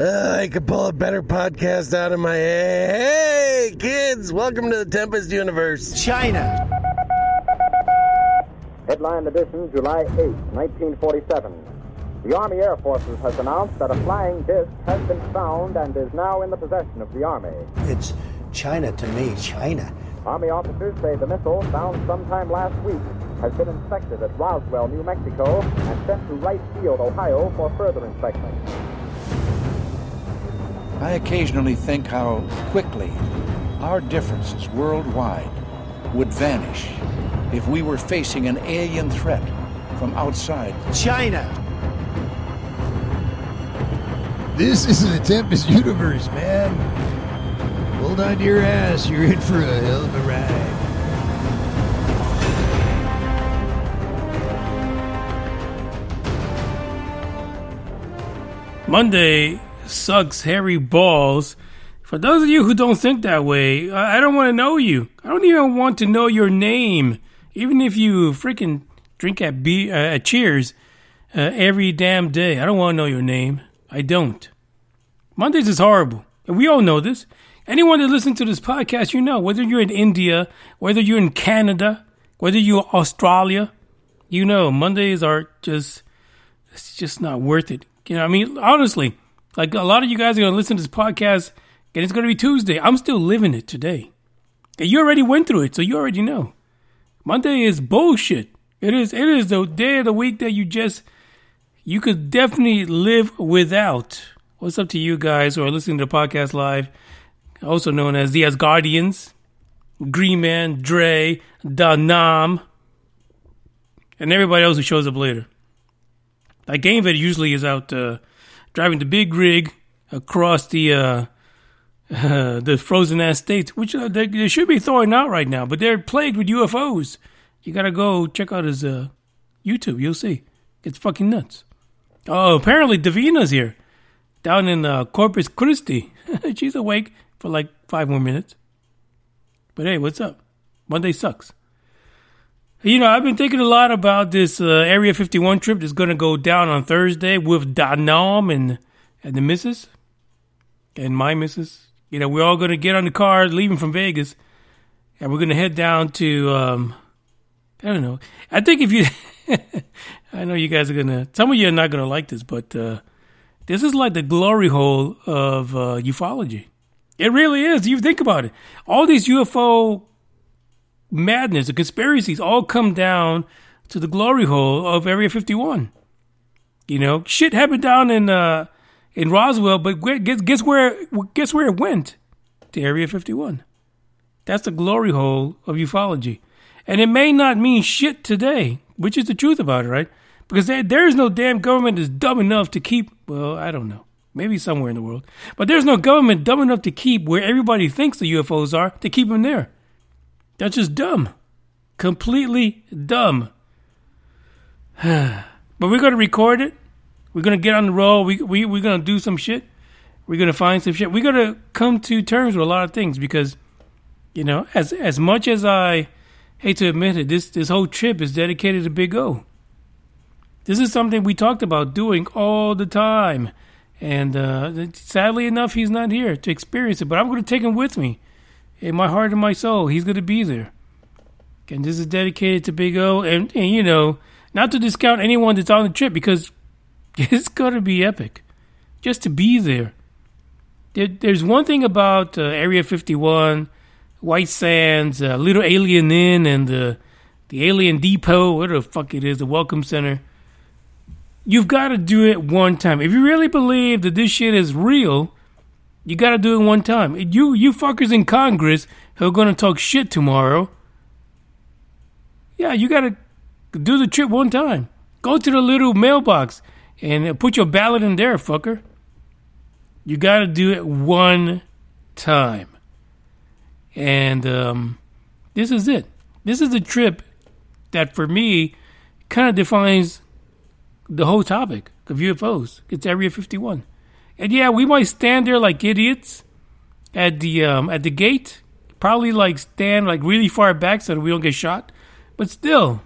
Uh, I could pull a better podcast out of my Hey, kids, welcome to the Tempest Universe. China. Headline edition, July 8, 1947. The Army Air Forces has announced that a flying disc has been found and is now in the possession of the Army. It's China to me, China. Army officers say the missile, found sometime last week, has been inspected at Roswell, New Mexico, and sent to Wright Field, Ohio, for further inspection. I occasionally think how quickly our differences worldwide would vanish if we were facing an alien threat from outside. China. This is the Tempest Universe, man. Hold on to your ass. You're in for a hell of a ride. Monday sucks hairy balls. For those of you who don't think that way, I don't want to know you. I don't even want to know your name. Even if you freaking drink at, be- uh, at Cheers uh, every damn day. I don't want to know your name. I don't. Mondays is horrible. And we all know this. Anyone that listens to this podcast, you know, whether you're in India, whether you're in Canada, whether you're Australia, you know, Mondays are just, it's just not worth it. You know, I mean, honestly, like a lot of you guys are going to listen to this podcast and it's going to be Tuesday. I'm still living it today. And you already went through it, so you already know. Monday is bullshit. It is, it is the day of the week that you just, you could definitely live without. What's up to you guys who are listening to the podcast live, also known as the Asgardians, Green Man, Dre, Da Nam, and everybody else who shows up later. Like Game Vet usually is out uh, driving the big rig across the uh, uh, the frozen ass states, which uh, they, they should be thawing out right now, but they're plagued with UFOs. You gotta go check out his uh, YouTube. You'll see. It's fucking nuts. Oh, apparently Davina's here, down in uh, Corpus Christi. She's awake for like five more minutes. But hey, what's up? Monday sucks. You know, I've been thinking a lot about this uh, Area 51 trip that's going to go down on Thursday with Danam and and the missus and my missus. You know, we're all going to get on the car leaving from Vegas, and we're going to head down to. Um, I don't know. I think if you, I know you guys are gonna. Some of you are not gonna like this, but uh, this is like the glory hole of uh, ufology. It really is. You think about it. All these UFO madness, the conspiracies, all come down to the glory hole of Area 51. You know, shit happened down in uh, in Roswell, but guess, guess where guess where it went? To Area 51. That's the glory hole of ufology. And it may not mean shit today, which is the truth about it, right? Because there, there is no damn government that's dumb enough to keep, well, I don't know, maybe somewhere in the world, but there's no government dumb enough to keep where everybody thinks the UFOs are to keep them there. That's just dumb. Completely dumb. but we're going to record it. We're going to get on the road. We, we, we're going to do some shit. We're going to find some shit. We're going to come to terms with a lot of things because, you know, as, as much as I hate to admit it, this, this whole trip is dedicated to Big O. This is something we talked about doing all the time. And uh, sadly enough, he's not here to experience it. But I'm going to take him with me in my heart and my soul. He's going to be there. And this is dedicated to Big O. And, and, you know, not to discount anyone that's on the trip because it's going to be epic just to be there. there there's one thing about uh, Area 51, White Sands, uh, Little Alien Inn, and the, the Alien Depot, whatever the fuck it is, the Welcome Center. You've got to do it one time. If you really believe that this shit is real, you got to do it one time. You you fuckers in Congress who are to talk shit tomorrow, yeah, you got to do the trip one time. Go to the little mailbox and put your ballot in there, fucker. You got to do it one time. And um, this is it. This is the trip that, for me, kind of defines the whole topic of UFOs. It's Area 51. And yeah, we might stand there like idiots at the um, at the gate, probably like stand like really far back so that we don't get shot. But still,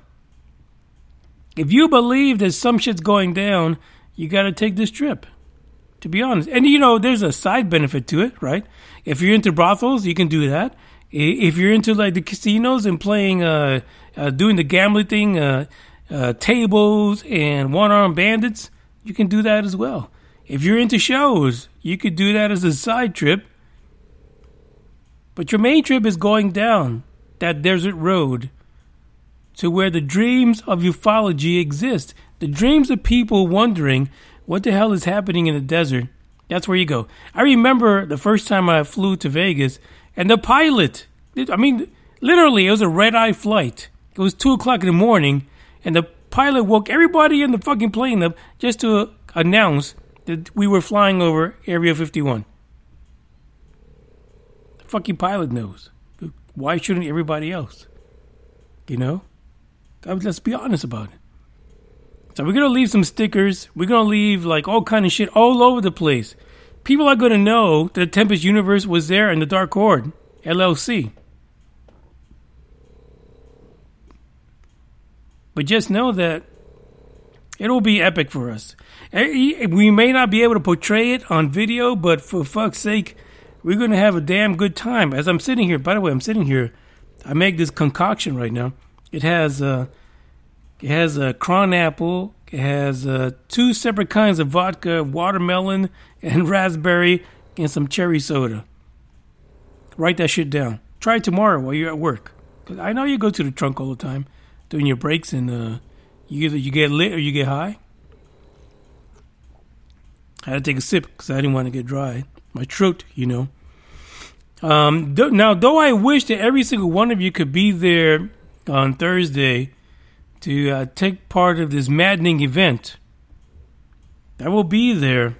if you believe that some shit's going down, you got to take this trip. to be honest. And you know, there's a side benefit to it, right? If you're into brothels, you can do that. If you're into like the casinos and playing, uh, uh doing the gambling thing, uh, uh, tables and one armed bandits, you can do that as well. If you're into shows, you could do that as a side trip. But your main trip is going down that desert road to where the dreams of ufology exist. The dreams of people wondering what the hell is happening in the desert. That's where you go. I remember the first time I flew to Vegas and the pilot, I mean, literally, it was a red eye flight. It was 2 o'clock in the morning and the pilot woke everybody in the fucking plane up just to announce that we were flying over Area 51. The fucking pilot knows. Why shouldn't everybody else? You know? Let's be honest about it. So we're gonna leave some stickers. We're gonna leave like all kind of shit all over the place. People are gonna know that Tempest Universe was there in the Dark Horde LLC. But just know that it'll be epic for us. We may not be able to portray it on video, but for fuck's sake, we're gonna have a damn good time. As I'm sitting here, by the way, I'm sitting here. I make this concoction right now. It has uh, it has a Crown Apple. It has uh, two separate kinds of vodka, watermelon and raspberry, and some cherry soda. Write that shit down. Try it tomorrow while you're at work. 'Cause I know you go to the trunk all the time, doing your breaks, and uh, you either you get lit or you get high. I had to take a sip because I didn't want to get dry. My throat, you know. Um, th- now, though I wish that every single one of you could be there on Thursday to uh, take part of this maddening event, I will be there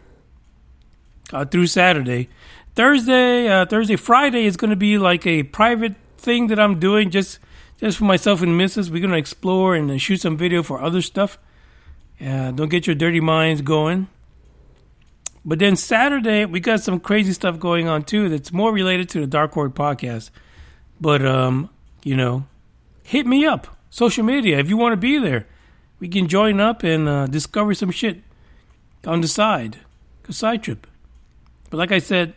uh, through Saturday. Thursday, uh, Thursday, Friday is going to be like a private thing that I'm doing just just for myself and Mrs. We're going to explore and shoot some video for other stuff. Uh, don't get your dirty minds going. But then Saturday, we got some crazy stuff going on too that's more related to the Dark Horde podcast. But, um, you know, hit me up. Social media, if you want to be there. We can join up and uh, discover some shit on the side. A side trip. But like I said,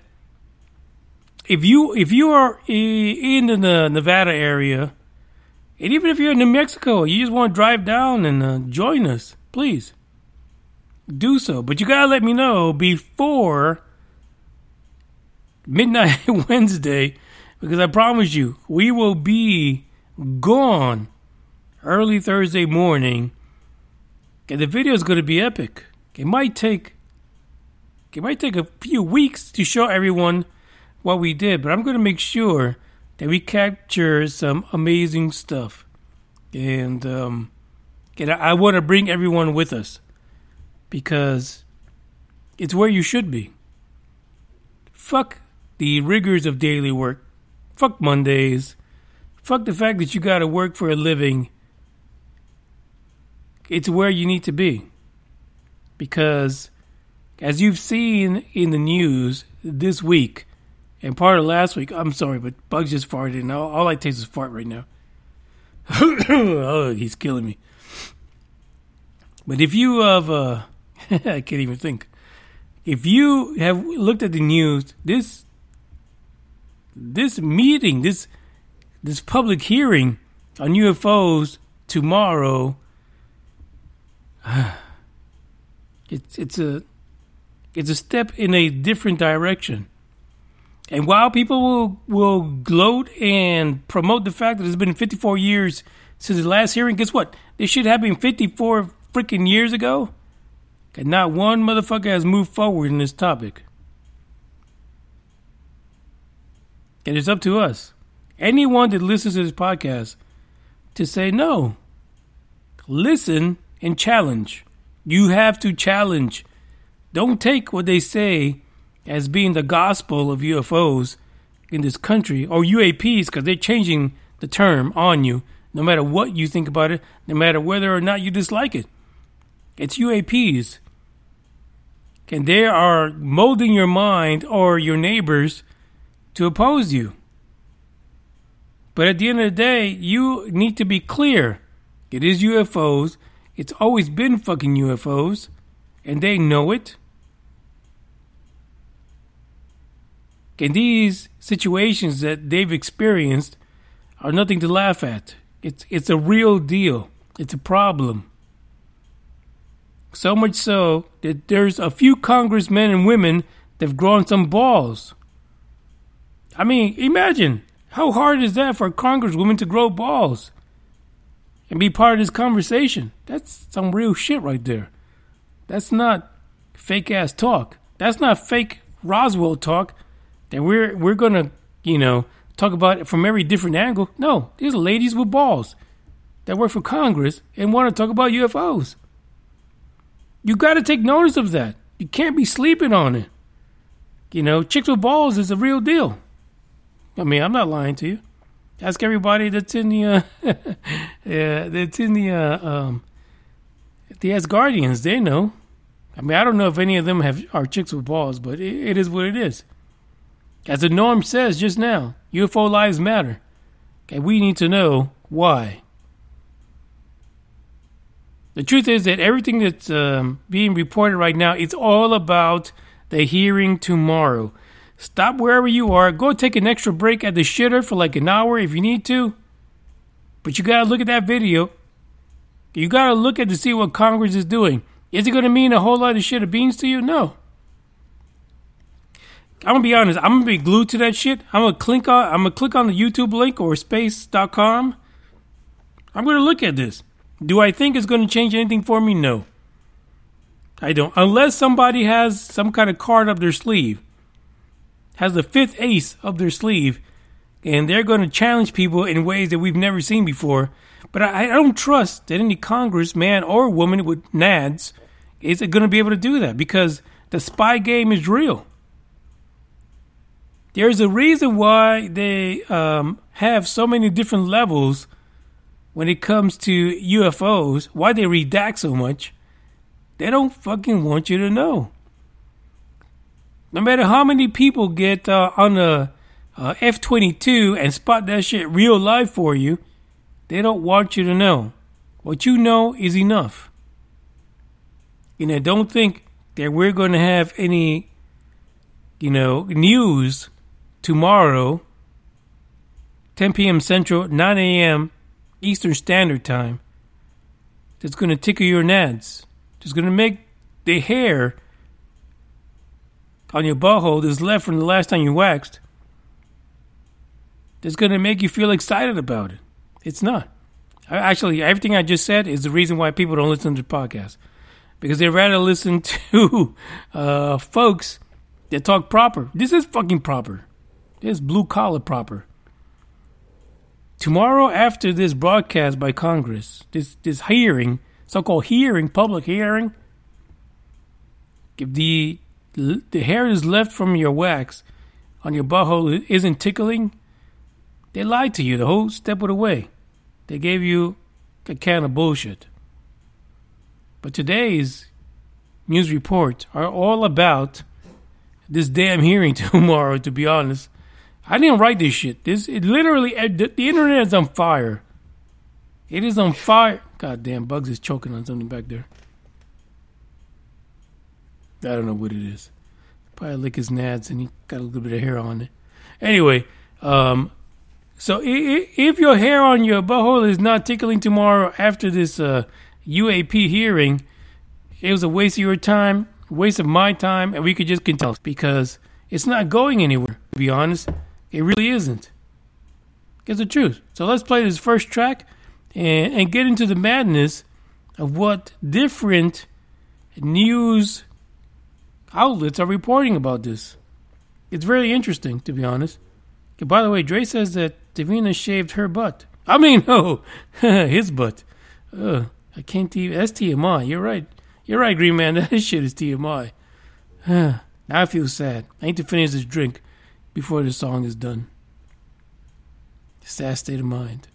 if you if you are in the Nevada area, and even if you're in New Mexico, you just want to drive down and uh, join us, please do so. But you gotta let me know before midnight Wednesday, because I promise you, we will be gone early Thursday morning. And the video is going to be epic. It might take it might take a few weeks to show everyone what we did, but I'm going to make sure that we capture some amazing stuff. And um, and I, I want to bring everyone with us because it's where you should be. Fuck the rigors of daily work. Fuck Mondays. Fuck the fact that you got to work for a living. It's where you need to be. Because, as you've seen in the news this week and part of last week, I'm sorry, but Bugs just farted, and all, all I taste is fart right now. oh, he's killing me. But if you have, uh, I can't even think. If you have looked at the news, this this meeting, this this public hearing on UFOs tomorrow, it's it's a it's a step in a different direction. And while people will will gloat and promote the fact that it's been 54 years since the last hearing, guess what? This should have been 54 freaking years ago. And not one motherfucker has moved forward in this topic. And it's up to us. Anyone that listens to this podcast to say no. Listen and challenge. You have to challenge. Don't take what they say as being the gospel of UFOs in this country or UAPs because they're changing the term on you no matter what you think about it, no matter whether or not you dislike it. It's UAPs. And they are molding your mind or your neighbors to oppose you. But at the end of the day, you need to be clear. It is UFOs. It's always been fucking UFOs. And they know it. And these situations that they've experienced are nothing to laugh at. It's it's a real deal. It's a problem. So much so that there's a few congressmen and women that've grown some balls. I mean, imagine how hard is that for a congresswoman to grow balls and be part of this conversation? That's some real shit right there. That's not fake ass talk. That's not fake Roswell talk. That we're we're gonna you know talk about it from every different angle. No, these ladies with balls that work for Congress and want to talk about UFOs. You got to take notice of that. You can't be sleeping on it. You know, chicks with balls is a real deal. I mean, I'm not lying to you. Ask everybody that's in the uh, yeah, that's in the uh, um, the Asgardians. They know. I mean, I don't know if any of them have are chicks with balls, but it, it is what it is. As the norm says just now, UFO lives matter. Okay, we need to know why. The truth is that everything that's um, being reported right now, it's all about the hearing tomorrow. Stop wherever you are. Go take an extra break at the shitter for like an hour if you need to. But you gotta look at that video. You gotta look at to see what Congress is doing. Is it gonna mean a whole lot of shit of beans to you? No. I'm gonna be honest. I'm gonna be glued to that shit. I'm gonna click on. I'm gonna click on the YouTube link or space.com. I'm gonna look at this. Do I think it's gonna change anything for me? No. I don't. Unless somebody has some kind of card up their sleeve, has the fifth ace up their sleeve, and they're going to challenge people in ways that we've never seen before. But I, I don't trust that any congressman or woman with NADS is going to be able to do that because the spy game is real. There's a reason why they um, have so many different levels when it comes to UFOs, why they redact so much. They don't fucking want you to know. No matter how many people get uh, on uh, F 22 and spot that shit real life for you, they don't want you to know. What you know is enough. You know, don't think that we're going to have any, you know, news tomorrow, 10 p.m. Central, 9 a.m. Eastern Standard Time, that's going to tickle your nads. That's going to make the hair on your butthole that's left from the last time you waxed that's going to make you feel excited about it. It's not. Actually, everything I just said is the reason why people don't listen to the podcast. Because they'd rather listen to uh, folks that talk proper. This is fucking proper. This is blue collar proper. Tomorrow, after this broadcast by Congress, this, this hearing, so called hearing, public hearing, if the the hair is left from your wax on your butthole isn't tickling, they lied to you the whole step of the way. They gave you a can of bullshit. But today's news reports are all about this damn hearing tomorrow, to be honest. I didn't write this shit. This it literally eh, the, the internet is on fire. It is on fire. God damn, Bugs is choking on something back there. I don't know what it is. Probably lick his nads and he got a little bit of hair on it. Anyway, um, so if your hair on your butthole is not tickling tomorrow after this uh, UAP hearing, it was a waste of your time, waste of my time, and we could just continue because it's not going anywhere. To be honest, it really isn't. It's the truth. So let's play this first track and, and get into the madness of what different news outlets are reporting about this. It's very interesting, to be honest. by the way, Dre says that Davina shaved her butt. I mean, no, his butt. Uh, I can't even. That's TMI. You're right. You're right, Green Man. That shit is TMI. now I feel sad. I need to finish this drink before the song is done. Sad state of mind.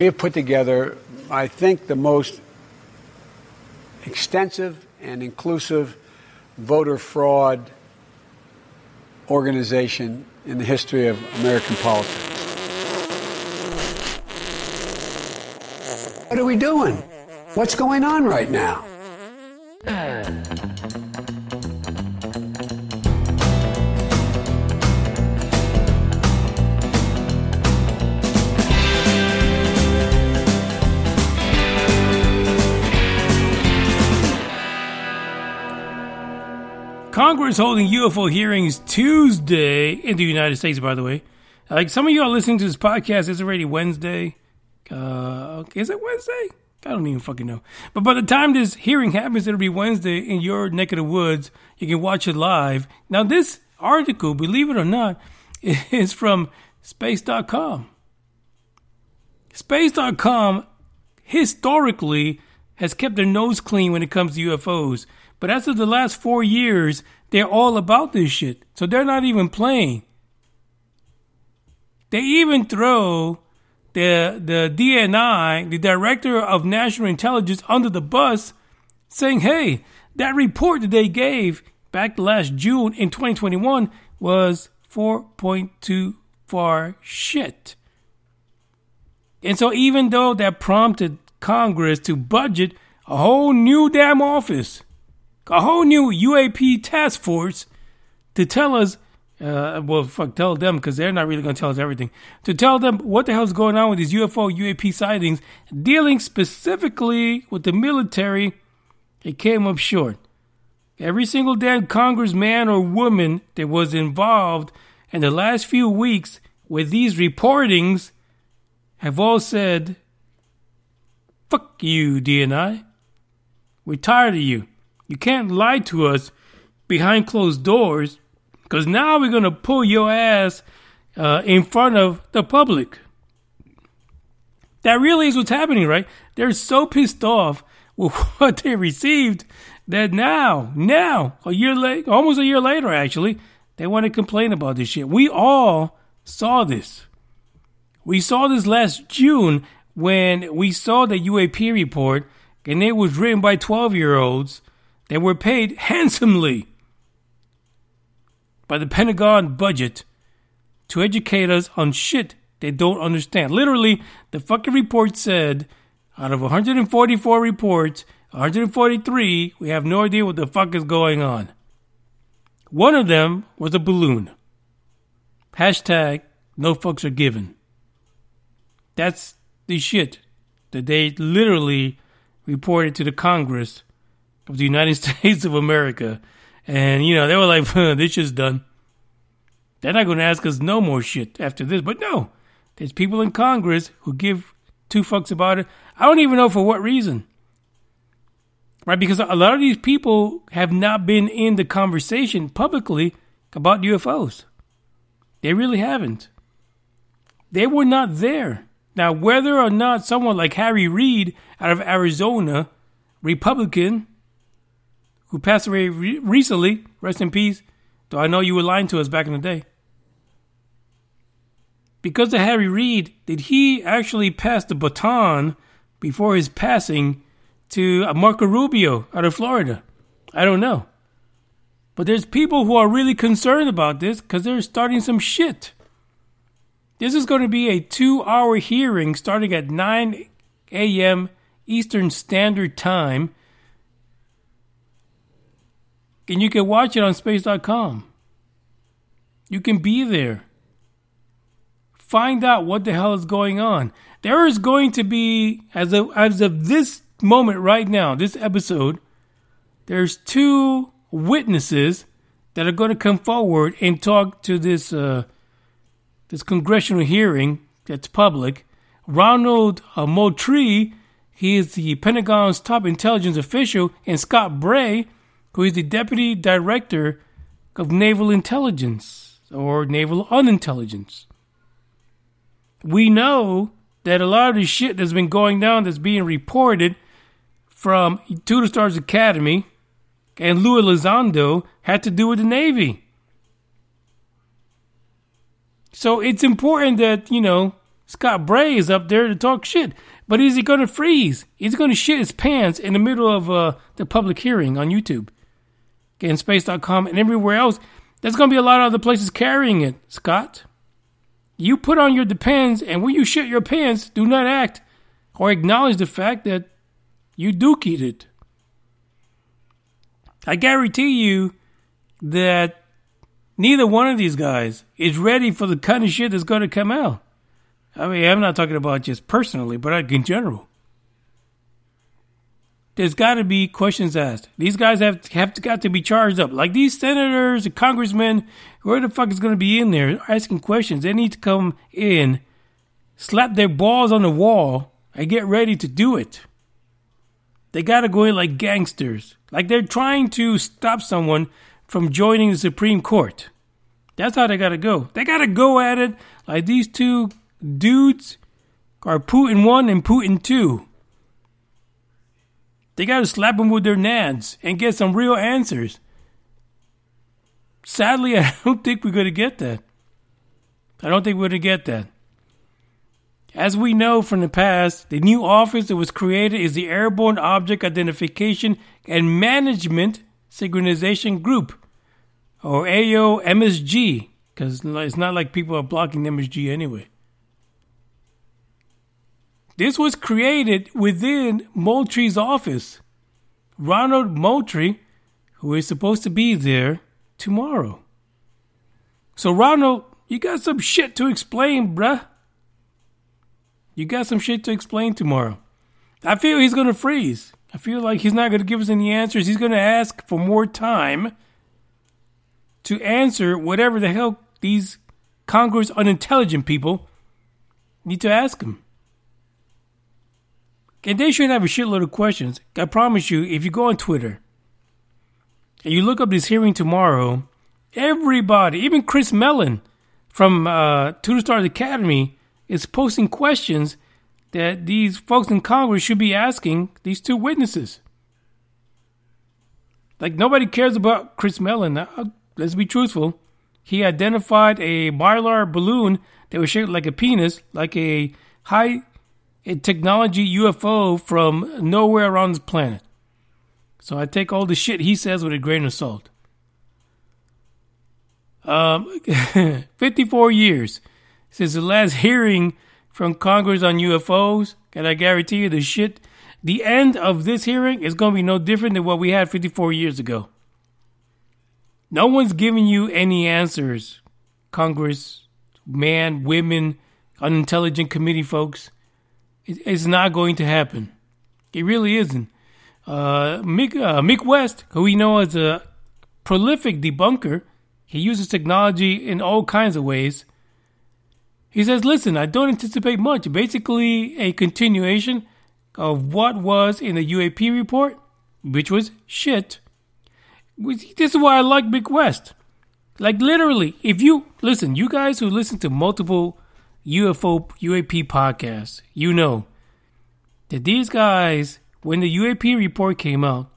We have put together, I think, the most extensive and inclusive voter fraud organization in the history of American politics. What are we doing? What's going on right now? Congress holding UFO hearings Tuesday in the United States, by the way. Like some of you are listening to this podcast, it's already Wednesday. Uh, is it Wednesday? I don't even fucking know. But by the time this hearing happens, it'll be Wednesday in your neck of the woods. You can watch it live. Now, this article, believe it or not, is from space.com. Space.com historically has kept their nose clean when it comes to UFOs. But as of the last four years, they're all about this shit. So they're not even playing. They even throw the the DNI, the Director of National Intelligence, under the bus, saying, "Hey, that report that they gave back last June in 2021 was 4.2 far shit." And so, even though that prompted Congress to budget a whole new damn office a whole new UAP task force to tell us, uh, well, fuck, tell them because they're not really going to tell us everything. To tell them what the hell's going on with these UFO UAP sightings, dealing specifically with the military, it came up short. Every single damn congressman or woman that was involved in the last few weeks with these reportings have all said, fuck you, DNI. We're tired of you. You can't lie to us behind closed doors because now we're going to pull your ass uh, in front of the public. That really is what's happening, right? They're so pissed off with what they received that now, now, a year late, almost a year later, actually, they want to complain about this shit. We all saw this. We saw this last June when we saw the UAP report, and it was written by 12 year olds they were paid handsomely by the Pentagon budget to educate us on shit they don't understand. Literally, the fucking report said out of 144 reports, 143, we have no idea what the fuck is going on. One of them was a balloon. Hashtag no fucks are given. That's the shit that they literally reported to the Congress of the United States of America. And, you know, they were like, huh, this shit's done. They're not going to ask us no more shit after this. But no, there's people in Congress who give two fucks about it. I don't even know for what reason. Right? Because a lot of these people have not been in the conversation publicly about UFOs. They really haven't. They were not there. Now, whether or not someone like Harry Reid out of Arizona, Republican, who passed away re- recently, rest in peace, though I know you were lying to us back in the day. Because of Harry Reid, did he actually pass the baton before his passing to uh, Marco Rubio out of Florida? I don't know. But there's people who are really concerned about this because they're starting some shit. This is going to be a two hour hearing starting at 9 a.m. Eastern Standard Time and you can watch it on space.com. You can be there. Find out what the hell is going on. There is going to be, as of, as of this moment right now, this episode, there's two witnesses that are going to come forward and talk to this uh, this congressional hearing that's public. Ronald uh, Moultrie, he is the Pentagon's top intelligence official, and Scott Bray, who is the Deputy Director of Naval Intelligence or Naval Unintelligence. We know that a lot of the shit that's been going down that's being reported from Two Stars Academy and Luis Elizondo had to do with the Navy. So it's important that, you know, Scott Bray is up there to talk shit. But is he going to freeze? Is he going to shit his pants in the middle of uh, the public hearing on YouTube? Okay, space.com and everywhere else. There's going to be a lot of other places carrying it, Scott. You put on your depends, and when you shit your pants, do not act or acknowledge the fact that you do dookied it. I guarantee you that neither one of these guys is ready for the kind of shit that's going to come out. I mean, I'm not talking about just personally, but in general. There's got to be questions asked. These guys have have got to be charged up. Like these senators and congressmen, where the fuck is going to be in there asking questions? They need to come in, slap their balls on the wall, and get ready to do it. They got to go in like gangsters, like they're trying to stop someone from joining the Supreme Court. That's how they got to go. They got to go at it like these two dudes are Putin 1 and Putin 2. They got to slap them with their nads and get some real answers. Sadly, I don't think we're going to get that. I don't think we're going to get that. As we know from the past, the new office that was created is the Airborne Object Identification and Management Synchronization Group, or AOMSG, because it's not like people are blocking MSG anyway. This was created within Moultrie's office. Ronald Moultrie, who is supposed to be there tomorrow. So, Ronald, you got some shit to explain, bruh. You got some shit to explain tomorrow. I feel he's going to freeze. I feel like he's not going to give us any answers. He's going to ask for more time to answer whatever the hell these Congress unintelligent people need to ask him. And they should have a shitload of questions. I promise you, if you go on Twitter and you look up this hearing tomorrow, everybody, even Chris Mellon from uh, Two Stars Academy, is posting questions that these folks in Congress should be asking these two witnesses. Like, nobody cares about Chris Mellon. Uh, let's be truthful. He identified a mylar balloon that was shaped like a penis, like a high a technology UFO from nowhere around the planet. So I take all the shit he says with a grain of salt. Um, 54 years since the last hearing from Congress on UFOs, and I guarantee you the shit, the end of this hearing is going to be no different than what we had 54 years ago. No one's giving you any answers, Congress, man, women, unintelligent committee folks. It's not going to happen. It really isn't. Uh, Mick, uh, Mick West, who we know as a prolific debunker, he uses technology in all kinds of ways. He says, Listen, I don't anticipate much. Basically, a continuation of what was in the UAP report, which was shit. This is why I like Mick West. Like, literally, if you listen, you guys who listen to multiple UFO UAP podcast, you know that these guys, when the UAP report came out,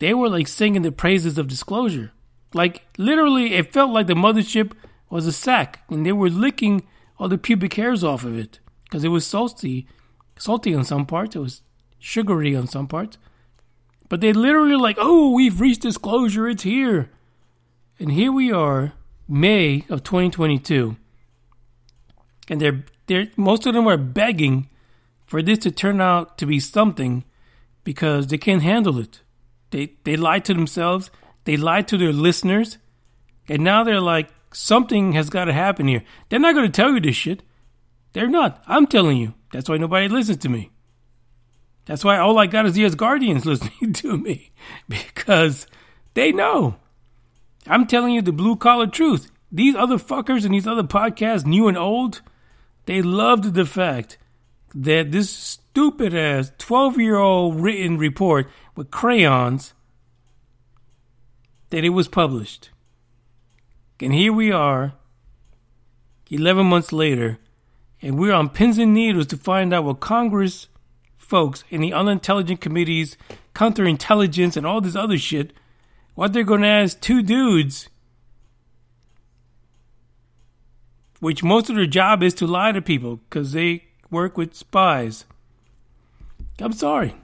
they were like singing the praises of disclosure. Like literally, it felt like the mothership was a sack, and they were licking all the pubic hairs off of it because it was salty, salty on some parts. It was sugary on some parts. But they literally like, oh, we've reached disclosure. It's here, and here we are, May of 2022 and they're they're most of them are begging for this to turn out to be something because they can't handle it. They they lied to themselves, they lied to their listeners, and now they're like something has got to happen here. They're not going to tell you this shit. They're not. I'm telling you. That's why nobody listens to me. That's why all I got is the Asgardians listening to me because they know. I'm telling you the blue collar truth. These other fuckers and these other podcasts, new and old, they loved the fact that this stupid ass 12 year old written report with crayons that it was published. And here we are, 11 months later, and we're on pins and needles to find out what Congress folks in the unintelligent committees, counterintelligence, and all this other shit, what they're going to ask two dudes which most of their job is to lie to people because they work with spies. I'm sorry.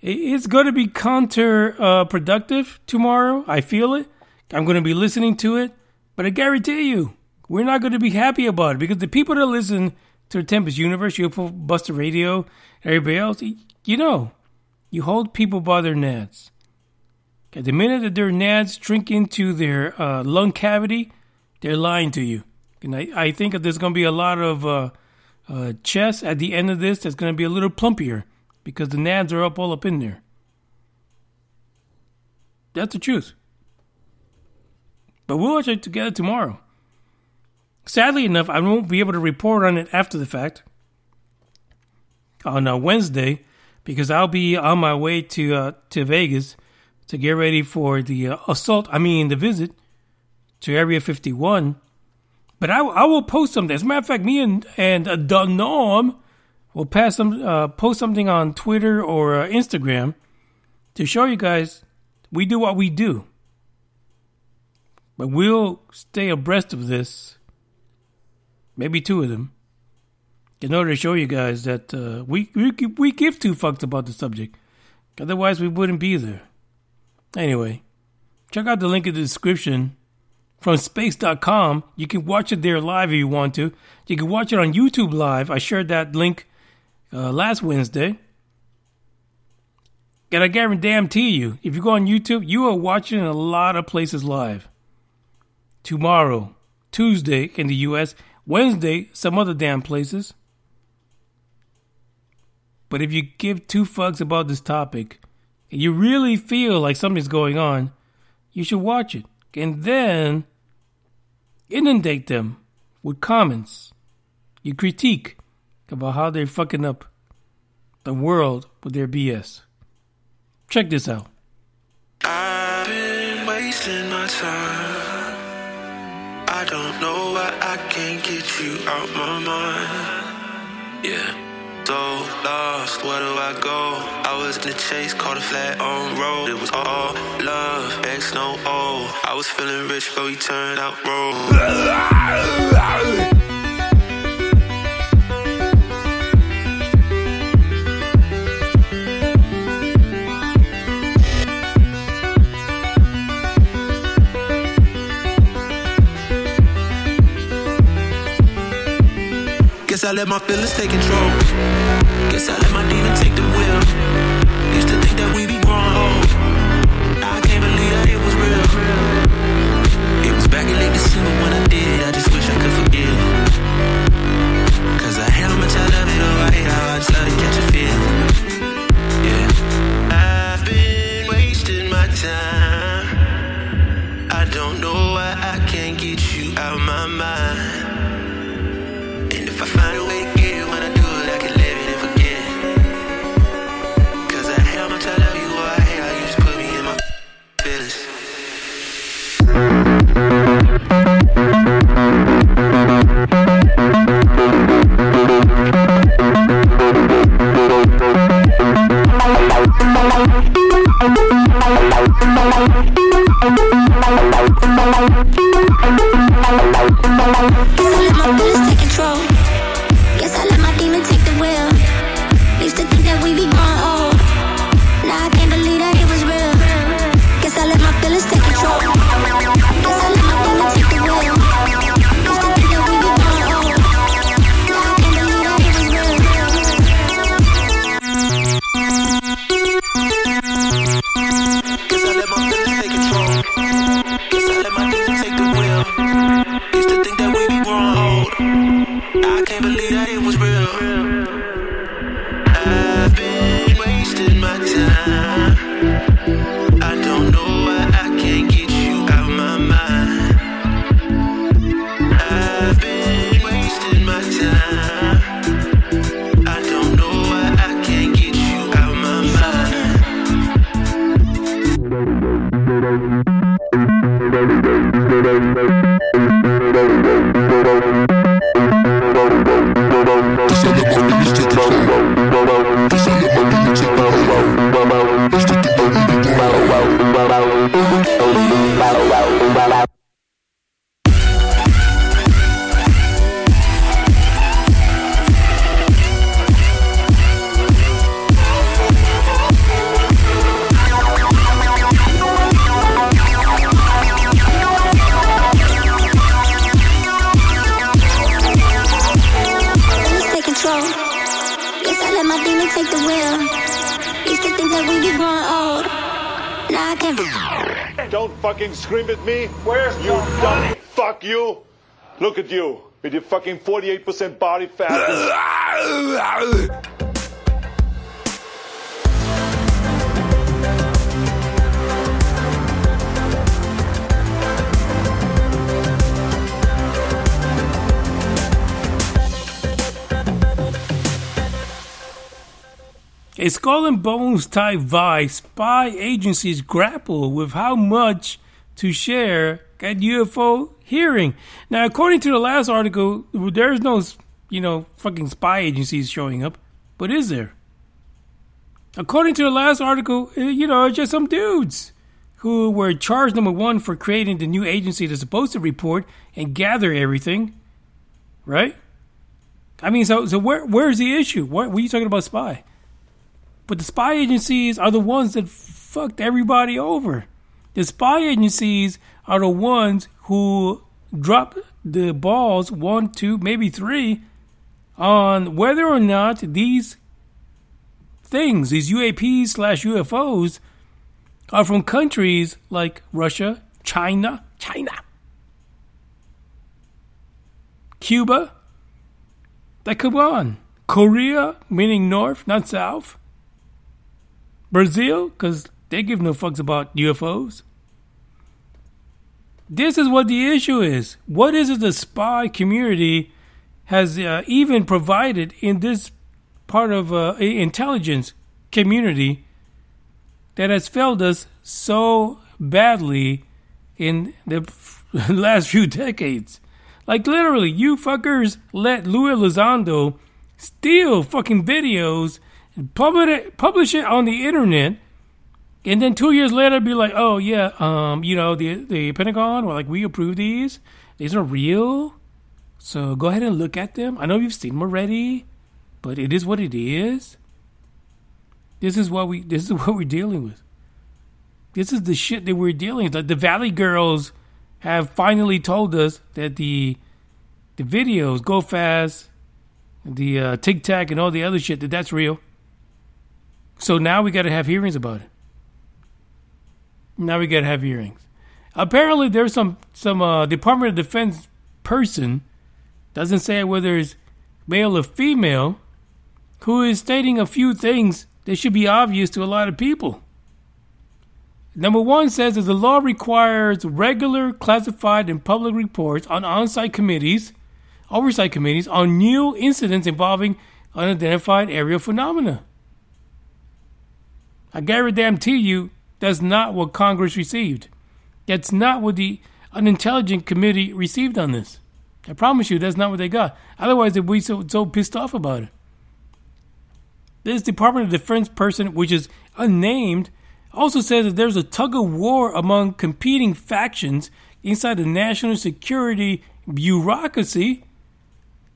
It's going to be counterproductive tomorrow. I feel it. I'm going to be listening to it. But I guarantee you, we're not going to be happy about it because the people that listen to the Tempest Universe, UFO Buster Radio, everybody else, you know, you hold people by their nads. The minute that their nads shrink into their uh, lung cavity, they're lying to you. And I, I think there's going to be a lot of uh, uh, chest at the end of this that's going to be a little plumpier because the nads are up all up in there. That's the truth. But we'll watch it together tomorrow. Sadly enough, I won't be able to report on it after the fact on uh, Wednesday because I'll be on my way to uh, to Vegas to get ready for the uh, assault. I mean, the visit to Area 51. But I, I will post something. As a matter of fact, me and and uh, the norm will pass some uh, post something on Twitter or uh, Instagram to show you guys we do what we do. But we'll stay abreast of this. Maybe two of them in order to show you guys that uh, we, we we give two fucks about the subject. Otherwise, we wouldn't be there. Anyway, check out the link in the description from space.com. You can watch it there live if you want to. You can watch it on YouTube live. I shared that link uh, last Wednesday. And I guarantee you, if you go on YouTube, you are watching a lot of places live. Tomorrow, Tuesday in the US, Wednesday, some other damn places. But if you give two fucks about this topic and you really feel like something's going on, you should watch it. And then inundate them with comments, you critique about how they're fucking up the world with their BS. Check this out. I've been wasting my time. I don't know why I can't get you out my mind. Yeah so lost, where do I go? I was in the chase, caught a flat on road. It was all love, X no O. I was feeling rich, but we turned out broke. Guess I let my feelings take control. Guess I let my demon take the wheel. Used to think that we be growing old. I can't believe that it was real. It was back in late December when. I take the wheel. Used to think that we be growing old. Now I can't. Don't fucking scream at me. Where's you dumb fuck you? Look at you with your fucking 48% body fat. A skull and bones type vibe, spy agencies grapple with how much to share at UFO hearing. Now, according to the last article, there's no, you know, fucking spy agencies showing up, but is there? According to the last article, eh, you know, it's just some dudes who were charged number one for creating the new agency that's supposed to report and gather everything, right? I mean, so so where where's the issue? What, are you talking about spy? But the spy agencies are the ones that fucked everybody over. The spy agencies are the ones who drop the balls, one, two, maybe three, on whether or not these things, these UAPs slash UFOs, are from countries like Russia, China, China, Cuba, that come on, Korea, meaning North, not South, Brazil, because they give no fucks about UFOs. This is what the issue is. What is it the spy community has uh, even provided in this part of uh, intelligence community that has failed us so badly in the last few decades? Like literally, you fuckers let Luis Elizondo steal fucking videos publish it, on the internet, and then two years later be like, oh yeah, um, you know, the the Pentagon, well, like we approve these. These are real. So go ahead and look at them. I know you've seen them already, but it is what it is. This is what we this is what we're dealing with. This is the shit that we're dealing with. The Valley Girls have finally told us that the the videos go fast, the uh, tic tac and all the other shit that that's real. So now we got to have hearings about it. Now we got to have hearings. Apparently, there's some some uh, Department of Defense person doesn't say whether it's male or female who is stating a few things that should be obvious to a lot of people. Number one says that the law requires regular classified and public reports on on-site committees, oversight committees on new incidents involving unidentified aerial phenomena. I guarantee you that's not what Congress received. That's not what the unintelligent committee received on this. I promise you, that's not what they got. Otherwise, they'd be so, so pissed off about it. This Department of Defense person, which is unnamed, also says that there's a tug of war among competing factions inside the national security bureaucracy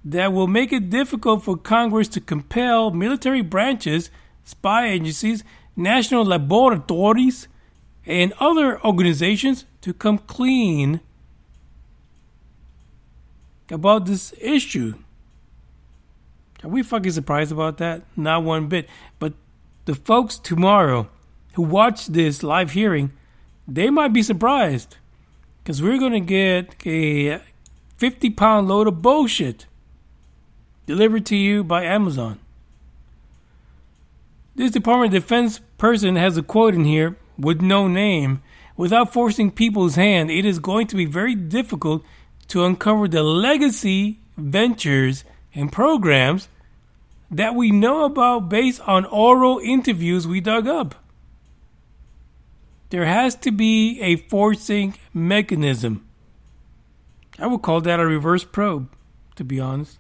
that will make it difficult for Congress to compel military branches, spy agencies, national laboratories, and other organizations to come clean about this issue. Are we fucking surprised about that? Not one bit. But the folks tomorrow who watch this live hearing, they might be surprised because we're going to get a 50 pound load of bullshit delivered to you by Amazon. This Department of Defense person has a quote in here with no name. Without forcing people's hand, it is going to be very difficult to uncover the legacy ventures and programs that we know about based on oral interviews we dug up. There has to be a forcing mechanism. I would call that a reverse probe, to be honest.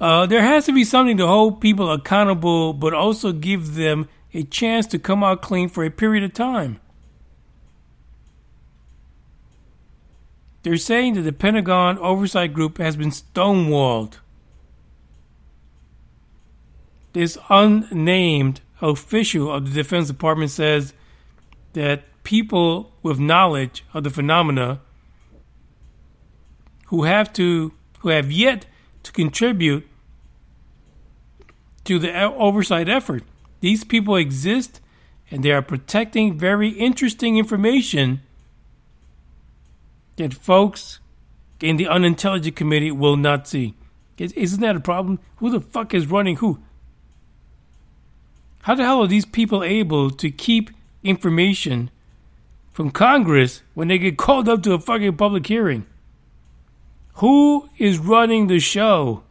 Uh, there has to be something to hold people accountable, but also give them a chance to come out clean for a period of time. They're saying that the Pentagon Oversight Group has been stonewalled. This unnamed official of the Defense Department says that people with knowledge of the phenomena who have to who have yet to contribute to the oversight effort. These people exist and they are protecting very interesting information that folks in the unintelligent committee will not see. Is- Isn't that a problem? Who the fuck is running who? How the hell are these people able to keep information from Congress when they get called up to a fucking public hearing? Who is running the show?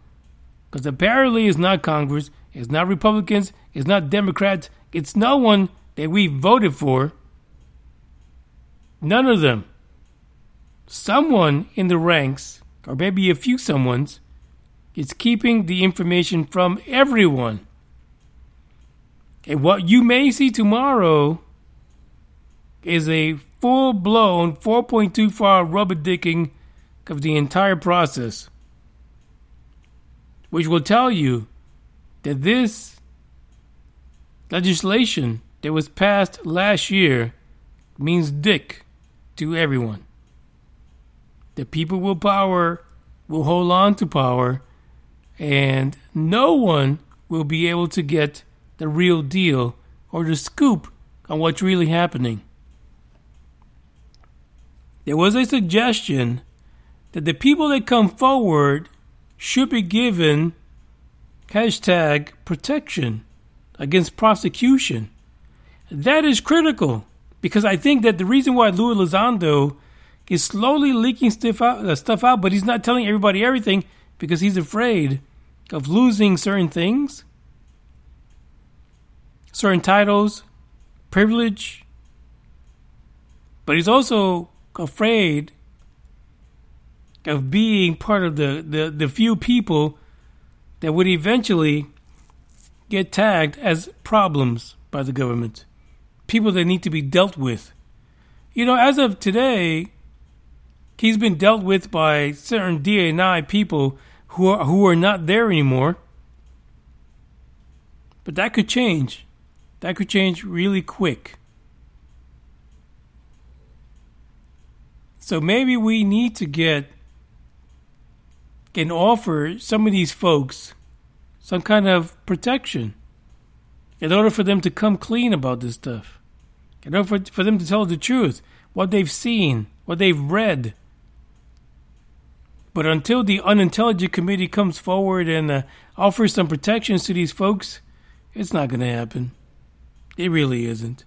Because apparently it's not Congress, it's not Republicans, it's not Democrats, it's no one that we voted for. None of them. Someone in the ranks, or maybe a few someones, is keeping the information from everyone. And what you may see tomorrow is a full blown 4.25 rubber dicking of the entire process, which will tell you that this legislation that was passed last year means dick to everyone. The people will power will hold on to power, and no one will be able to get the real deal or the scoop on what's really happening. There was a suggestion that the people that come forward should be given hashtag protection against prosecution. That is critical because I think that the reason why Luis Elizondo is slowly leaking stuff out, uh, stuff out, but he's not telling everybody everything because he's afraid of losing certain things, certain titles, privilege. But he's also afraid of being part of the, the, the few people that would eventually get tagged as problems by the government, people that need to be dealt with. You know, as of today, he's been dealt with by certain DNI people who are, who are not there anymore. But that could change. That could change really quick. So maybe we need to get and offer some of these folks some kind of protection in order for them to come clean about this stuff. In order for, for them to tell the truth, what they've seen, what they've read. But until the unintelligent committee comes forward and uh, offers some protections to these folks, it's not going to happen. It really isn't.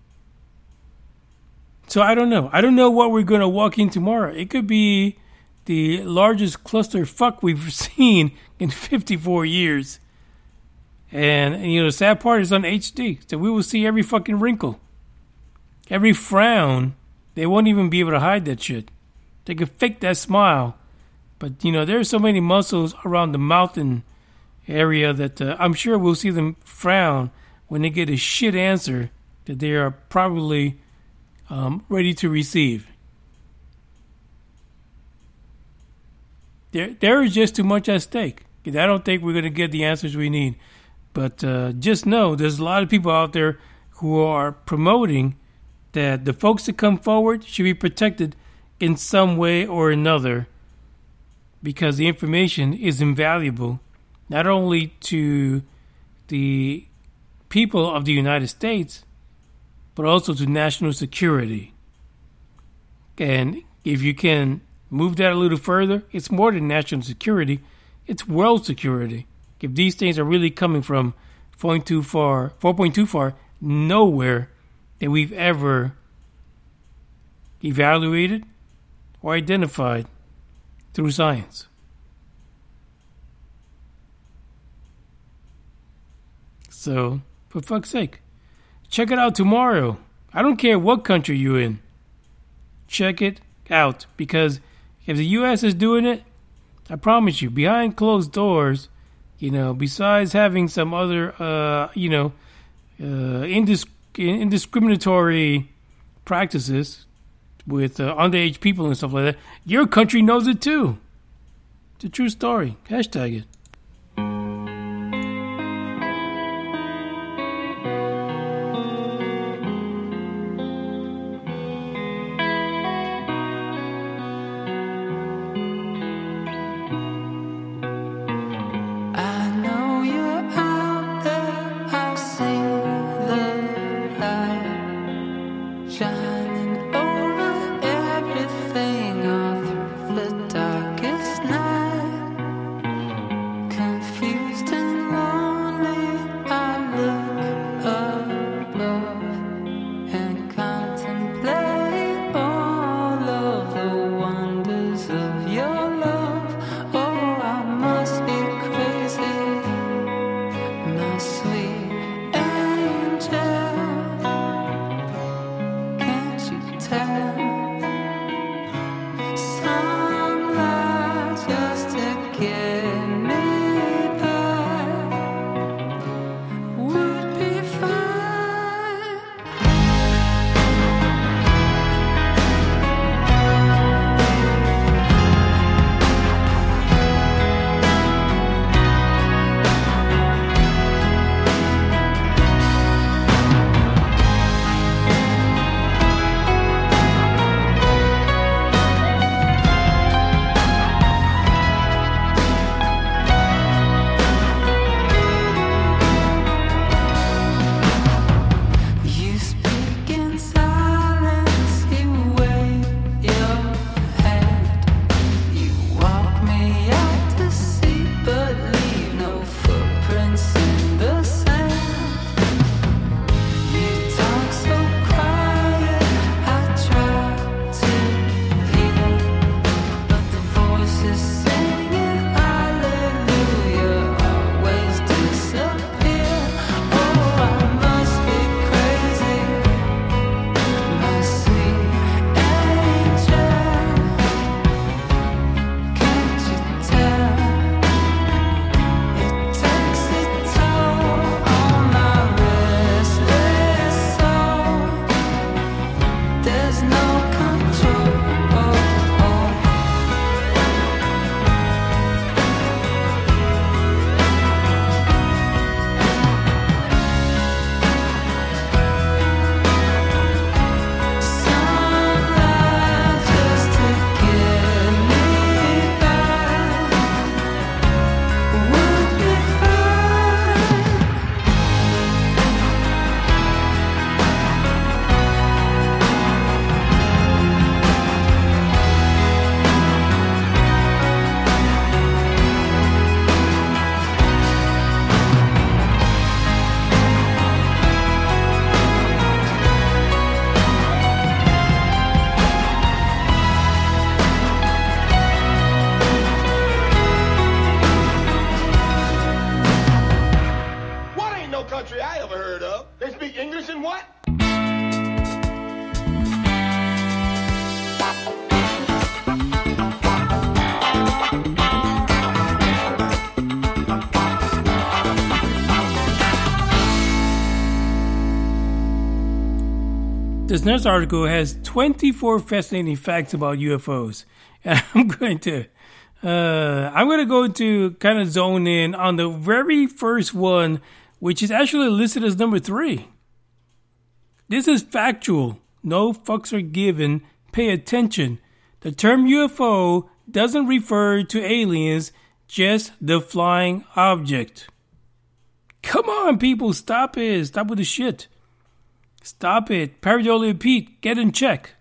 So I don't know. I don't know what we're going to walk in tomorrow. It could be the largest cluster fuck we've seen in 54 years. And, you know, the sad part is on HD. So we will see every fucking wrinkle, every frown. They won't even be able to hide that shit. They could fake that smile. But, you know, there's so many muscles around the mouth and area that uh, I'm sure we'll see them frown when they get a shit answer that they are probably um, ready to receive. There, there is just too much at stake. I don't think we're going to get the answers we need. But uh, just know there's a lot of people out there who are promoting that the folks that come forward should be protected in some way or another because the information is invaluable not only to the people of the United States, but also to national security. And if you can move that a little further, it's more than national security, it's world security. If these things are really coming from 4.2 far, 4.2 far, nowhere that we've ever evaluated or identified through science. So, for fuck's sake, check it out tomorrow. I don't care what country you're in. Check it out because if the US is doing it, I promise you, behind closed doors, you know, besides having some other, uh, you know, uh, indis- indiscriminatory practices with uh, underage people and stuff like that, your country knows it too. It's a true story. Hashtag it. This article has 24 fascinating facts about UFOs. And I'm going to uh, I'm going to go to kind of zone in on the very first one, which is actually listed as number three. This is factual. No fucks are given. Pay attention. The term UFO doesn't refer to aliens, just the flying object. Come on, people, stop it. Stop with the shit. Stop it. Pareidolia Pete, get in check.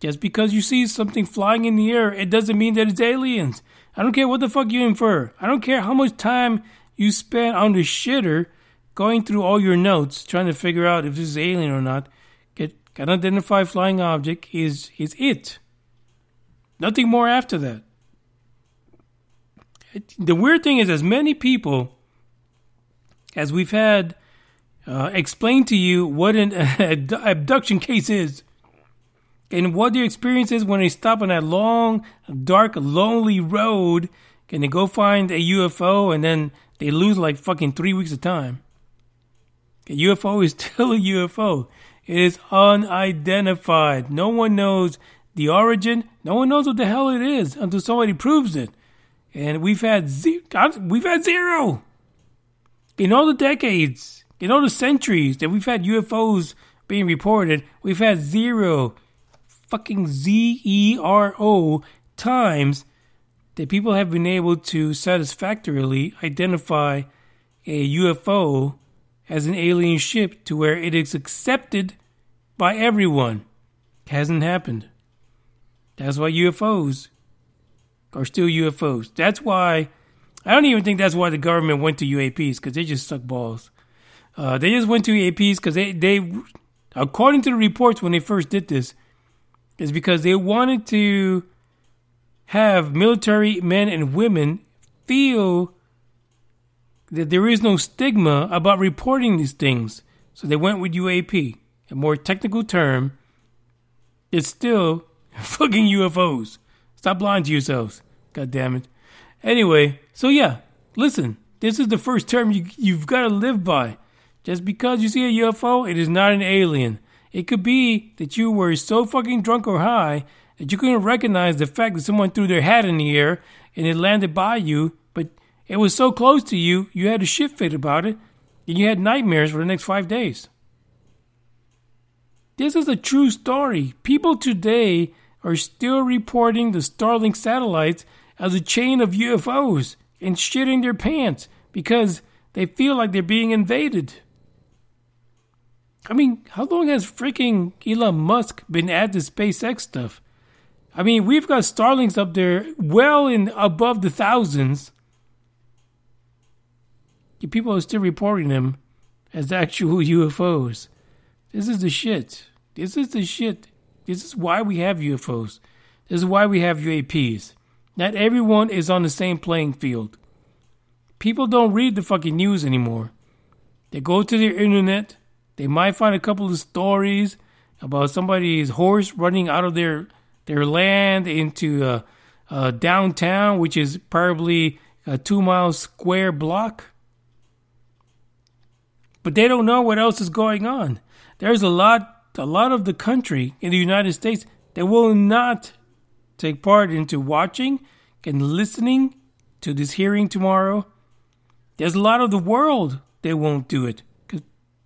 Just because you see something flying in the air, it doesn't mean that it's aliens. I don't care what the fuck you infer. I don't care how much time you spend on the shitter going through all your notes trying to figure out if this is alien or not. Get an identified flying object is is it. Nothing more after that. The weird thing is, as many people as we've had uh, explain to you what an abduction case is and what their experience is when they stop on that long, dark, lonely road and they go find a UFO and then they lose like fucking three weeks of time. A UFO is still a UFO. It is unidentified. No one knows the origin. No one knows what the hell it is until somebody proves it. And we've had ze- we've had zero in all the decades, in all the centuries that we've had UFOs being reported. We've had zero fucking Z E R O times that people have been able to satisfactorily identify a UFO as an alien ship to where it is accepted by everyone. It hasn't happened. That's why UFOs are still UFOs. That's why I don't even think that's why the government went to UAPs because they just suck balls. Uh, they just went to UAPs because they, they, according to the reports when they first did this, is because they wanted to have military men and women feel that there is no stigma about reporting these things. So they went with UAP, a more technical term. It's still fucking UFOs. Stop lying to yourselves. God damn it. Anyway, so yeah, listen. This is the first term you, you've got to live by. Just because you see a UFO, it is not an alien. It could be that you were so fucking drunk or high that you couldn't recognize the fact that someone threw their hat in the air and it landed by you, but it was so close to you, you had a shit fit about it, and you had nightmares for the next five days. This is a true story. People today are still reporting the Starlink satellites as a chain of UFOs and shitting their pants because they feel like they're being invaded. I mean, how long has freaking Elon Musk been at the SpaceX stuff? I mean, we've got Starlinks up there well in above the thousands. People are still reporting them as actual UFOs. This is the shit. This is the shit. This is why we have UFOs. This is why we have UAPs. Not everyone is on the same playing field. People don't read the fucking news anymore. They go to their internet, they might find a couple of stories about somebody's horse running out of their their land into uh, uh, downtown, which is probably a two mile square block. But they don't know what else is going on. There's a lot, a lot of the country in the United States that will not take part into watching and listening to this hearing tomorrow. There's a lot of the world that won't do it.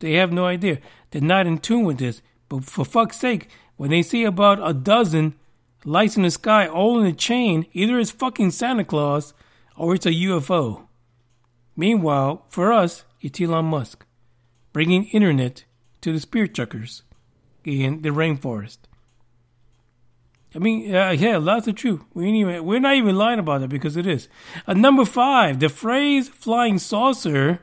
They have no idea. They're not in tune with this. But for fuck's sake, when they see about a dozen lights in the sky all in a chain, either it's fucking Santa Claus or it's a UFO. Meanwhile, for us, it's Elon Musk bringing internet to the spirit chuckers in the rainforest. I mean, uh, yeah, lots of truth. We ain't even, we're not even lying about it because it is. Uh, number five, the phrase flying saucer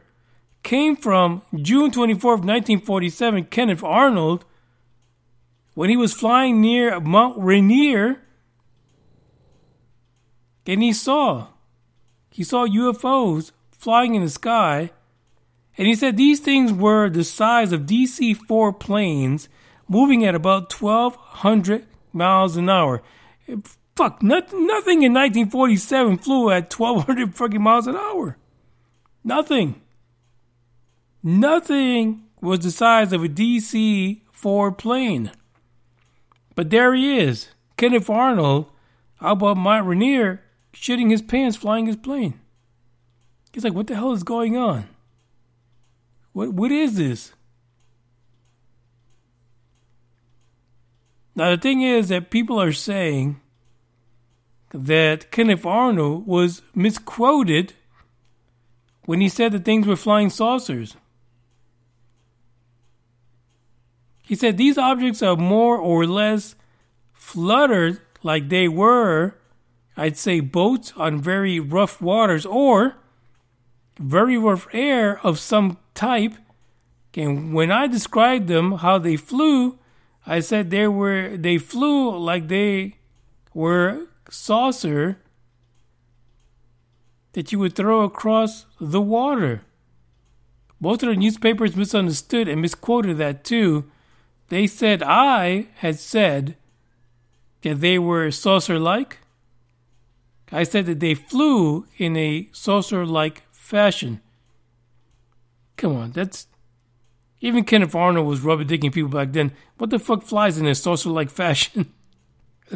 came from June 24th, 1947, Kenneth Arnold, when he was flying near Mount Rainier, and he saw, he saw UFOs flying in the sky, and he said these things were the size of DC-4 planes moving at about 1,200 miles an hour. Fuck, nothing, nothing in 1947 flew at 1,200 fucking miles an hour. Nothing. Nothing was the size of a DC 4 plane. But there he is, Kenneth Arnold, how about Mount Rainier shitting his pants flying his plane? He's like, what the hell is going on? What what is this? Now the thing is that people are saying that Kenneth Arnold was misquoted when he said that things were flying saucers. He said these objects are more or less fluttered like they were, I'd say, boats on very rough waters or very rough air of some type. And when I described them, how they flew, I said they were they flew like they were saucer that you would throw across the water. Both of the newspapers misunderstood and misquoted that too. They said I had said that they were saucer like. I said that they flew in a saucer like fashion. Come on, that's. Even Kenneth Arnold was rubber digging people back then. What the fuck flies in a saucer like fashion?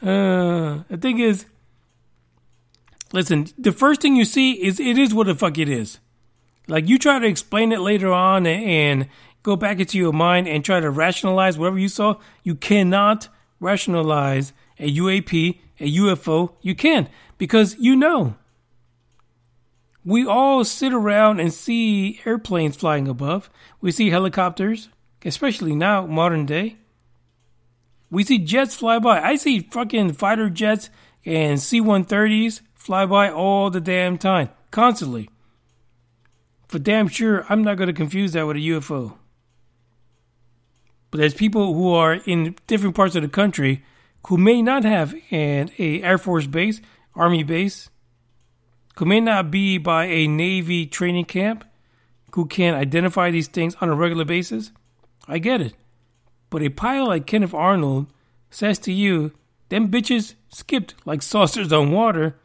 uh, the thing is, listen, the first thing you see is it is what the fuck it is. Like you try to explain it later on and go back into your mind and try to rationalize whatever you saw, you cannot rationalize a UAP, a UFO. You can't because you know. We all sit around and see airplanes flying above. We see helicopters, especially now, modern day. We see jets fly by. I see fucking fighter jets and C 130s fly by all the damn time, constantly. For damn sure, I'm not going to confuse that with a UFO. But there's people who are in different parts of the country who may not have an a Air Force base, Army base, who may not be by a Navy training camp, who can identify these things on a regular basis. I get it. But a pilot like Kenneth Arnold says to you, them bitches skipped like saucers on water.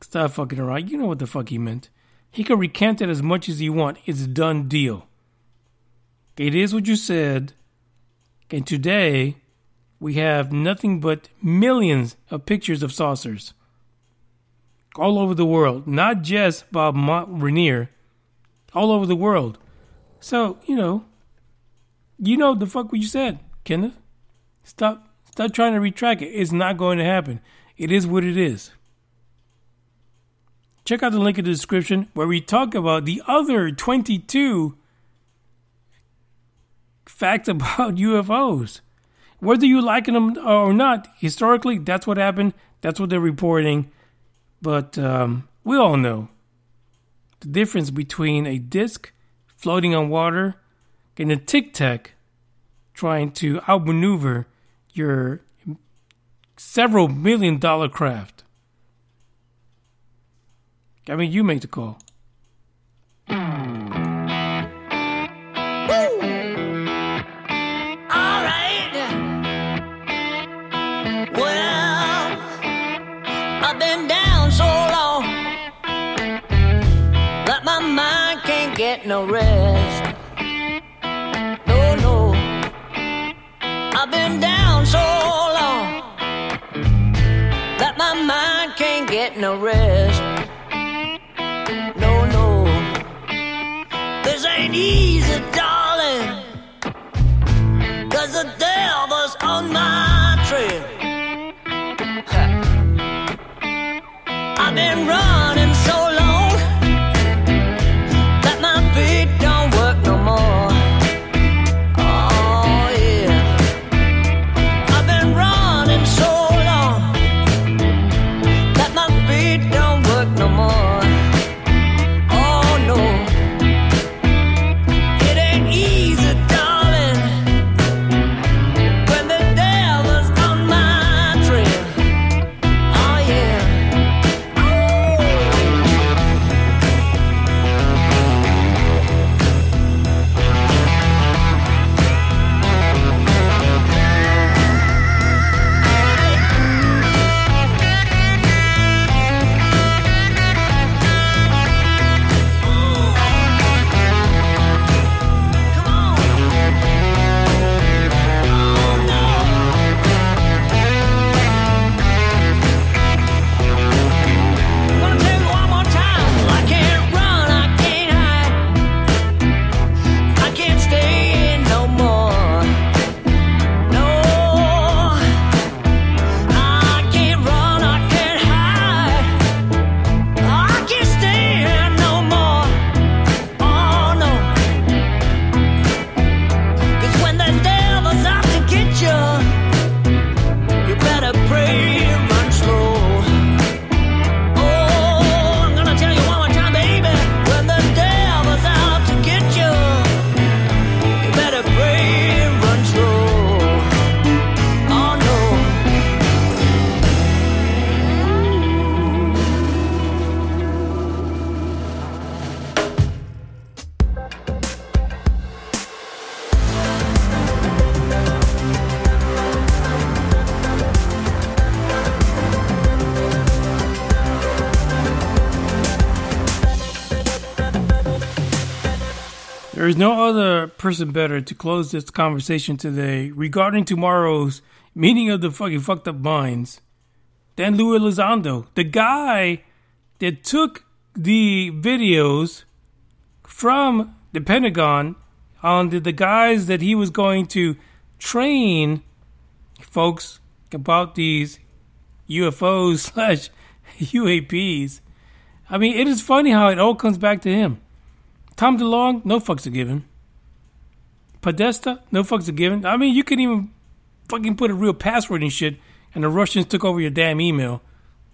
Stop fucking around. You know what the fuck he meant. He can recant it as much as he want. It's done deal. It is what you said. And today, we have nothing but millions of pictures of saucers all over the world, not just Bob Mont Rainier, all over the world. So, you know, you know the fuck what you said, Kenneth. Stop stop trying to retract it. It's not going to happen. It is what it is. Check out the link in the description where we talk about the other 22 facts about UFOs. Whether you like them or not, historically, that's what happened. That's what they're reporting. But um, we all know the difference between a disc floating on water and a tic tac trying to outmaneuver your several million dollar craft. I mean, you make the call. Get no rest. No, no. I've been down so long that my mind can't get no rest. No, no. This ain't easy, darling. There is no other person better to close this conversation today regarding tomorrow's meeting of the fucking fucked up minds than Luis Elizondo, the guy that took the videos from the Pentagon on the, the guys that he was going to train folks about these UFOs slash UAPs. I mean, it is funny how it all comes back to him. Tom DeLonge, no fucks are given. Podesta, no fucks are given. I mean, you can even fucking put a real password and shit, and the Russians took over your damn email.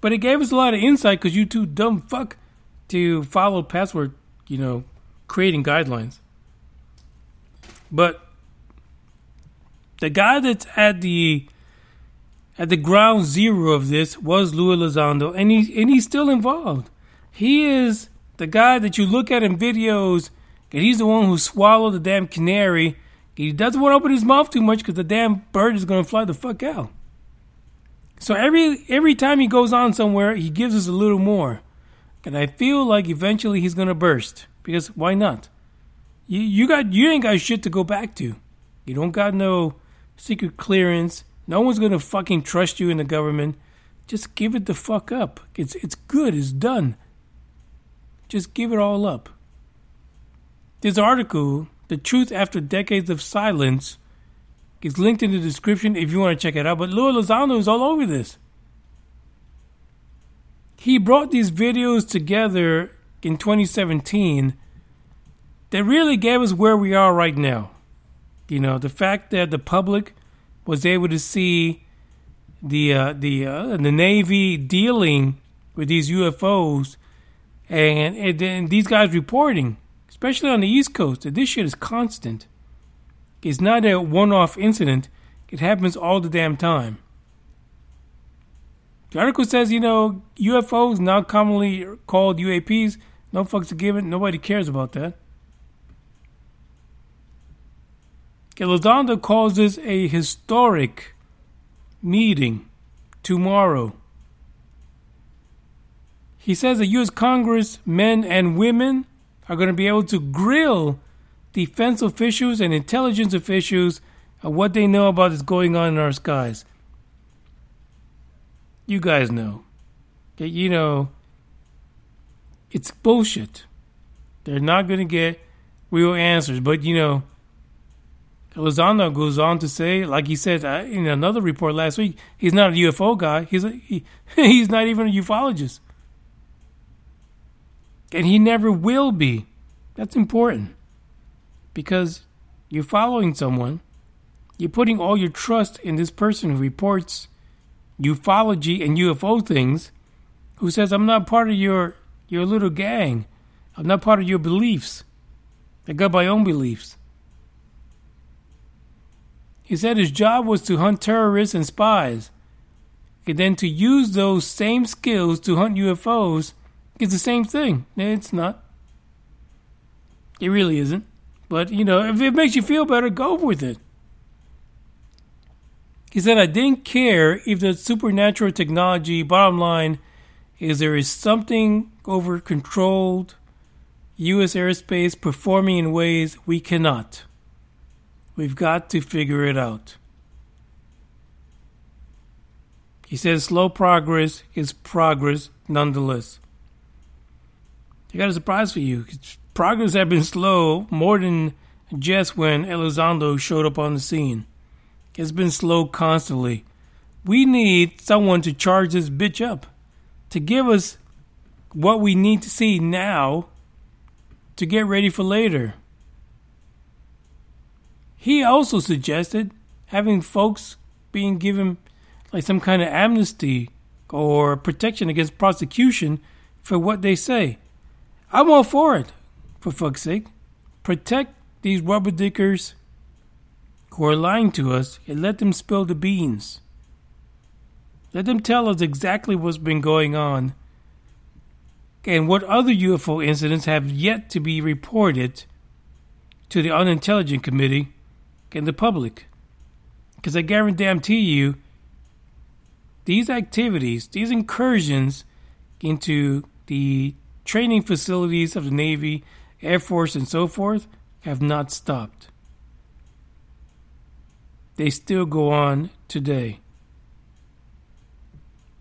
But it gave us a lot of insight because you too dumb fuck to follow password, you know, creating guidelines. But the guy that's at the at the ground zero of this was Luis Elizondo, and he and he's still involved. He is the guy that you look at in videos, and he's the one who swallowed the damn canary. He doesn't want to open his mouth too much because the damn bird is going to fly the fuck out. So every every time he goes on somewhere, he gives us a little more, and I feel like eventually he's going to burst because why not? You you got you ain't got shit to go back to. You don't got no secret clearance. No one's going to fucking trust you in the government. Just give it the fuck up. It's it's good. It's done. Just give it all up. This article, The Truth After Decades of Silence, is linked in the description if you want to check it out. But Luis Elizondo is all over this. He brought these videos together in 2017 that really gave us where we are right now. You know, the fact that the public was able to see the uh, the uh, the Navy dealing with these UFOs, and, and then these guys reporting, especially on the East Coast, that this shit is constant. It's not a one-off incident; it happens all the damn time. The article says, you know, UFOs now commonly called UAPs. No fucks are given. Nobody cares about that. Elizondo calls this a historic meeting tomorrow. He says the U.S. Congress men and women are going to be able to grill defense officials and intelligence officials on what they know about what's going on in our skies. You guys know. You know, it's bullshit. They're not going to get real answers. But, you know, Elizondo goes on to say, like he said uh, in another report last week, he's not a UFO guy. He's a, he, he's not even a ufologist, and he never will be. That's important because you're following someone. You're putting all your trust in this person who reports ufology and UFO things, who says, "I'm not part of your your little gang. I'm not part of your beliefs. I got my own beliefs." He said his job was to hunt terrorists and spies. And then to use those same skills to hunt UFOs is the same thing. It's not. It really isn't. But, you know, if it makes you feel better, go with it. He said, I didn't care if the supernatural technology, bottom line, is there is something over controlled U.S. airspace performing in ways we cannot. We've got to figure it out. He says slow progress is progress nonetheless. I got a surprise for you. Progress had been slow more than just when Elizondo showed up on the scene. It's been slow constantly. We need someone to charge this bitch up, to give us what we need to see now to get ready for later. He also suggested having folks being given like some kind of amnesty or protection against prosecution for what they say. I'm all for it, for fuck's sake. Protect these rubber dickers who are lying to us and let them spill the beans. Let them tell us exactly what's been going on and what other UFO incidents have yet to be reported to the Unintelligent Committee and the public. Because I guarantee you, these activities, these incursions into the training facilities of the Navy, Air Force, and so forth have not stopped. They still go on today.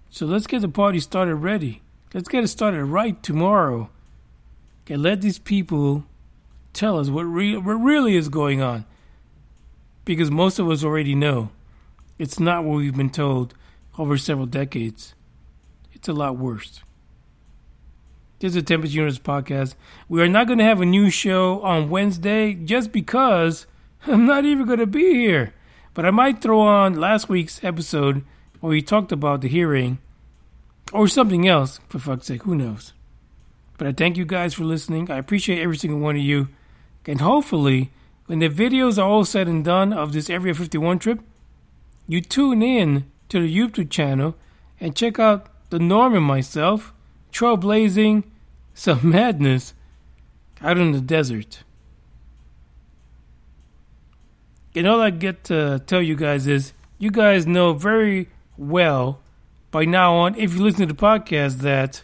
So let's get the party started ready. Let's get it started right tomorrow. And let these people tell us what, re- what really is going on. Because most of us already know. It's not what we've been told over several decades. It's a lot worse. This is the Tempest Universe podcast. We are not going to have a new show on Wednesday just because I'm not even going to be here. But I might throw on last week's episode where we talked about the hearing or something else, for fuck's sake, who knows. But I thank you guys for listening. I appreciate every single one of you. And hopefully, when the videos are all said and done of this Area 51 trip, you tune in to the YouTube channel and check out the Norm and myself trailblazing some madness out in the desert. And all I get to tell you guys is you guys know very well by now on, if you listen to the podcast, that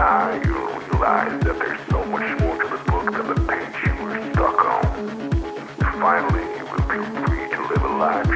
eye, you'll realize that there's so much more to the book than the page you were stuck on. Finally, you will be free to live a life